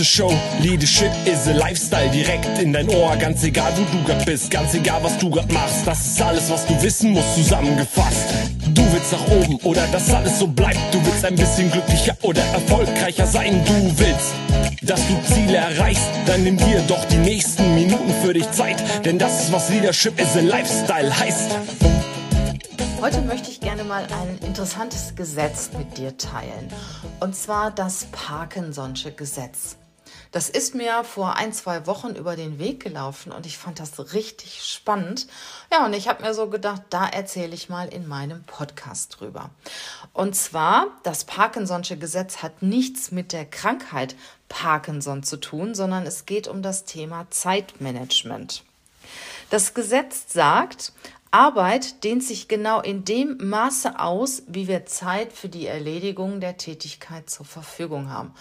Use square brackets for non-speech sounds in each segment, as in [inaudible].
a show, Leadership is a Lifestyle. Direkt in dein Ohr, ganz egal wo du grad bist, ganz egal was du grad machst. Das ist alles, was du wissen musst, zusammengefasst. Du willst nach oben oder dass alles so bleibt. Du willst ein bisschen glücklicher oder erfolgreicher sein. Du willst, dass du Ziele erreichst. Dann nimm dir doch die nächsten Minuten für dich Zeit. Denn das ist, was Leadership is a Lifestyle heißt. Heute möchte ich gerne mal ein interessantes Gesetz mit dir teilen. Und zwar das Parkinson'sche Gesetz. Das ist mir vor ein, zwei Wochen über den Weg gelaufen und ich fand das richtig spannend. Ja, und ich habe mir so gedacht, da erzähle ich mal in meinem Podcast drüber. Und zwar, das Parkinson'sche Gesetz hat nichts mit der Krankheit Parkinson zu tun, sondern es geht um das Thema Zeitmanagement. Das Gesetz sagt, Arbeit dehnt sich genau in dem Maße aus, wie wir Zeit für die Erledigung der Tätigkeit zur Verfügung haben.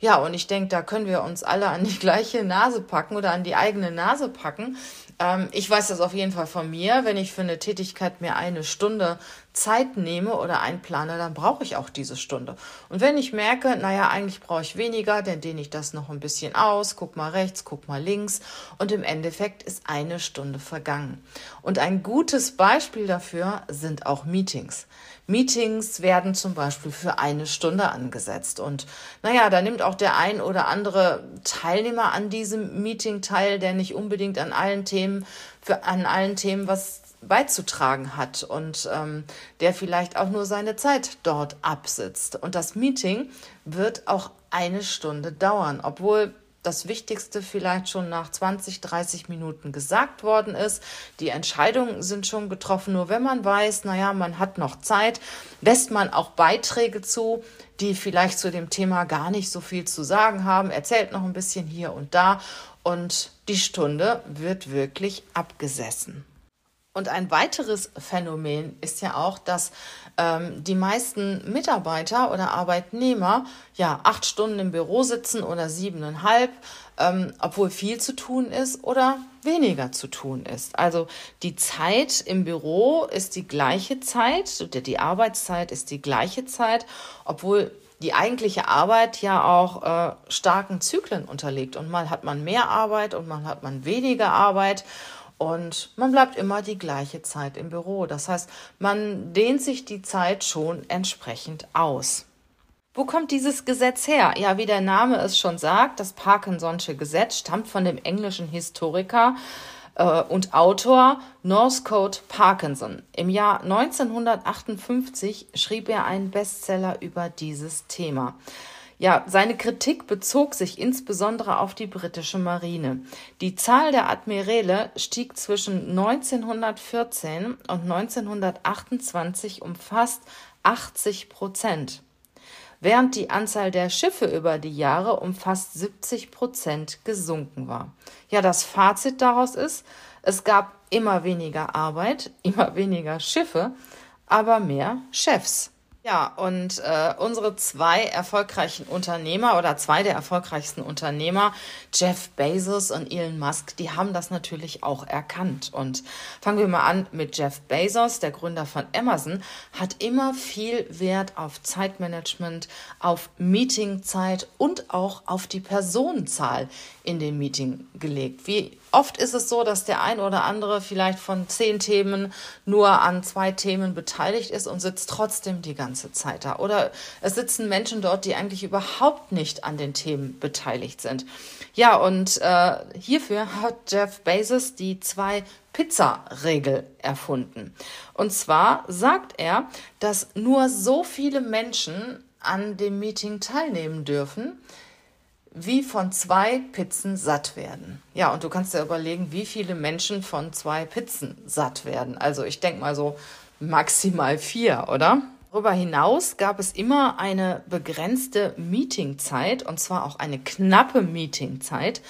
Ja, und ich denke, da können wir uns alle an die [laughs] gleiche Nase packen oder an die eigene Nase packen. Ähm, ich weiß das auf jeden Fall von mir. Wenn ich für eine Tätigkeit mir eine Stunde Zeit nehme oder einplane, dann brauche ich auch diese Stunde. Und wenn ich merke, naja, eigentlich brauche ich weniger, dann dehne ich das noch ein bisschen aus, guck mal rechts, guck mal links und im Endeffekt ist eine Stunde vergangen. Und ein gutes Beispiel dafür sind auch Meetings. Meetings werden zum Beispiel für eine Stunde angesetzt. Und naja, da nimmt auch der ein oder andere Teilnehmer an diesem Meeting teil, der nicht unbedingt an allen Themen, für, an allen Themen was beizutragen hat und ähm, der vielleicht auch nur seine Zeit dort absitzt. Und das Meeting wird auch eine Stunde dauern, obwohl das Wichtigste vielleicht schon nach 20, 30 Minuten gesagt worden ist. Die Entscheidungen sind schon getroffen. Nur wenn man weiß, naja, man hat noch Zeit, lässt man auch Beiträge zu, die vielleicht zu dem Thema gar nicht so viel zu sagen haben, erzählt noch ein bisschen hier und da und die Stunde wird wirklich abgesessen. Und ein weiteres Phänomen ist ja auch, dass ähm, die meisten Mitarbeiter oder Arbeitnehmer ja acht Stunden im Büro sitzen oder siebeneinhalb, ähm, obwohl viel zu tun ist oder weniger zu tun ist. Also die Zeit im Büro ist die gleiche Zeit, die Arbeitszeit ist die gleiche Zeit, obwohl die eigentliche Arbeit ja auch äh, starken Zyklen unterliegt. Und mal hat man mehr Arbeit und mal hat man weniger Arbeit. Und man bleibt immer die gleiche Zeit im Büro. Das heißt, man dehnt sich die Zeit schon entsprechend aus. Wo kommt dieses Gesetz her? Ja, wie der Name es schon sagt, das Parkinson'sche Gesetz stammt von dem englischen Historiker äh, und Autor Northcote Parkinson. Im Jahr 1958 schrieb er einen Bestseller über dieses Thema. Ja, seine Kritik bezog sich insbesondere auf die britische Marine. Die Zahl der Admiräle stieg zwischen 1914 und 1928 um fast 80 Prozent, während die Anzahl der Schiffe über die Jahre um fast 70 Prozent gesunken war. Ja, das Fazit daraus ist, es gab immer weniger Arbeit, [laughs] immer weniger Schiffe, aber mehr Chefs. Ja, und äh, unsere zwei erfolgreichen Unternehmer oder zwei der erfolgreichsten Unternehmer, Jeff Bezos und Elon Musk, die haben das natürlich auch erkannt. Und fangen wir mal an mit Jeff Bezos, der Gründer von Amazon, hat immer viel Wert auf Zeitmanagement, auf Meetingzeit und auch auf die Personenzahl in dem Meeting gelegt. Wie oft ist es so, dass der ein oder andere vielleicht von zehn Themen nur an zwei Themen beteiligt ist und sitzt trotzdem die ganze Zeit da. Oder es sitzen Menschen dort, die eigentlich überhaupt nicht an den Themen beteiligt sind. Ja, und äh, hierfür hat Jeff Bezos die zwei Pizza-Regel erfunden. Und zwar sagt er, dass nur so viele Menschen an dem Meeting teilnehmen dürfen, wie von zwei Pizzen satt werden. Ja, und du kannst dir überlegen, wie viele Menschen von zwei Pizzen satt werden. Also ich denke mal so maximal vier, oder? Darüber hinaus gab es immer eine begrenzte Meetingzeit und zwar auch eine knappe Meetingzeit.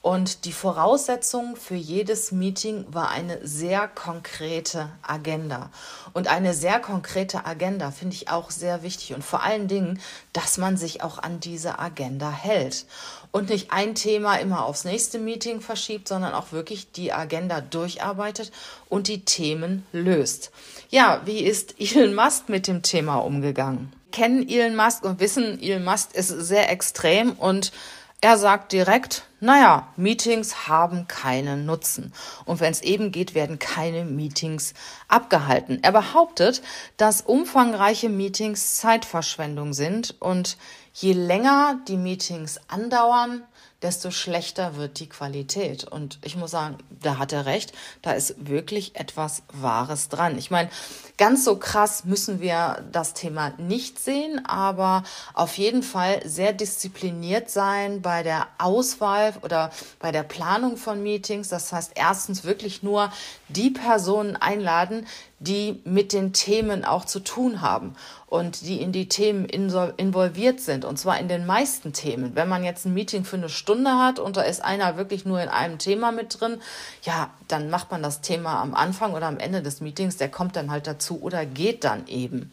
Und die Voraussetzung für jedes Meeting war eine sehr konkrete Agenda. Und eine sehr konkrete Agenda finde ich auch sehr wichtig. Und vor allen Dingen, dass man sich auch an diese Agenda hält. Und nicht ein Thema immer aufs nächste Meeting verschiebt, sondern auch wirklich die Agenda durcharbeitet und die Themen löst. Ja, wie ist Elon Musk mit dem Thema umgegangen? Kennen Elon Musk und wissen, Elon Musk ist sehr extrem und Er sagt direkt, naja, Meetings haben keinen Nutzen. Und wenn es eben geht, werden keine Meetings abgehalten. Er behauptet, dass umfangreiche Meetings Zeitverschwendung sind und je länger die Meetings andauern, desto schlechter wird die Qualität. Und ich muss sagen, da hat er recht, da ist wirklich etwas Wahres dran. Ich meine, ganz so krass müssen wir das Thema nicht sehen, aber auf jeden Fall sehr diszipliniert sein bei der Auswahl oder bei der Planung von Meetings. Das heißt, erstens wirklich nur die Personen einladen, die mit den Themen auch zu tun haben und die in die Themen involviert sind. Und zwar in den meisten Themen. Wenn man jetzt ein Meeting für eine Stunde hat und da ist einer wirklich nur in einem Thema mit drin, ja, dann macht man das Thema am Anfang oder am Ende des Meetings. Der kommt dann halt dazu oder geht dann eben.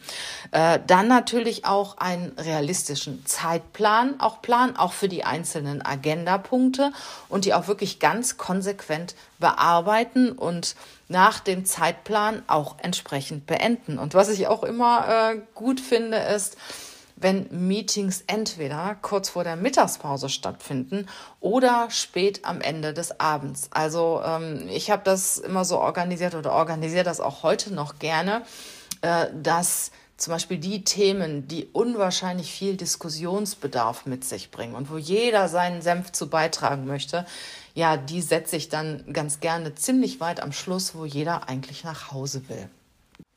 Äh, dann natürlich auch einen realistischen Zeitplan, auch Plan, auch für die einzelnen Agendapunkte und die auch wirklich ganz konsequent bearbeiten und nach dem Zeitplan auch entsprechend beenden. Und was ich auch immer äh, gut finde, ist, wenn Meetings entweder kurz vor der Mittagspause stattfinden oder spät am Ende des Abends. Also ähm, ich habe das immer so organisiert oder organisiere das auch heute noch gerne, äh, dass zum Beispiel die Themen, die unwahrscheinlich viel Diskussionsbedarf mit sich bringen und wo jeder seinen Senf zu beitragen möchte, ja, die setze ich dann ganz gerne ziemlich weit am Schluss, wo jeder eigentlich nach Hause will.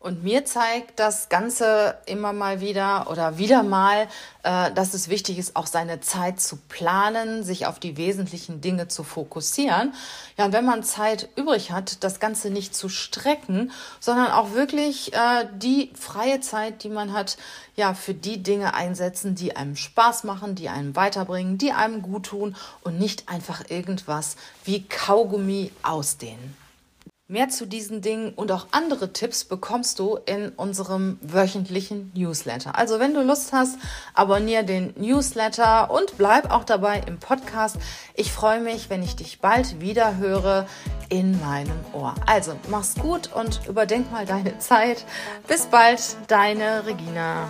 Und mir zeigt das Ganze immer mal wieder oder wieder mal, äh, dass es wichtig ist, auch seine Zeit zu planen, sich auf die wesentlichen Dinge zu fokussieren. Ja, und wenn man Zeit übrig hat, das Ganze nicht zu strecken, sondern auch wirklich äh, die freie Zeit, die man hat, ja, für die Dinge einsetzen, die einem Spaß machen, die einem weiterbringen, die einem gut tun und nicht einfach irgendwas wie Kaugummi ausdehnen. Mehr zu diesen Dingen und auch andere Tipps bekommst du in unserem wöchentlichen Newsletter. Also wenn du Lust hast, abonniere den Newsletter und bleib auch dabei im Podcast. Ich freue mich, wenn ich dich bald wieder höre in meinem Ohr. Also mach's gut und überdenk mal deine Zeit. Bis bald, deine Regina.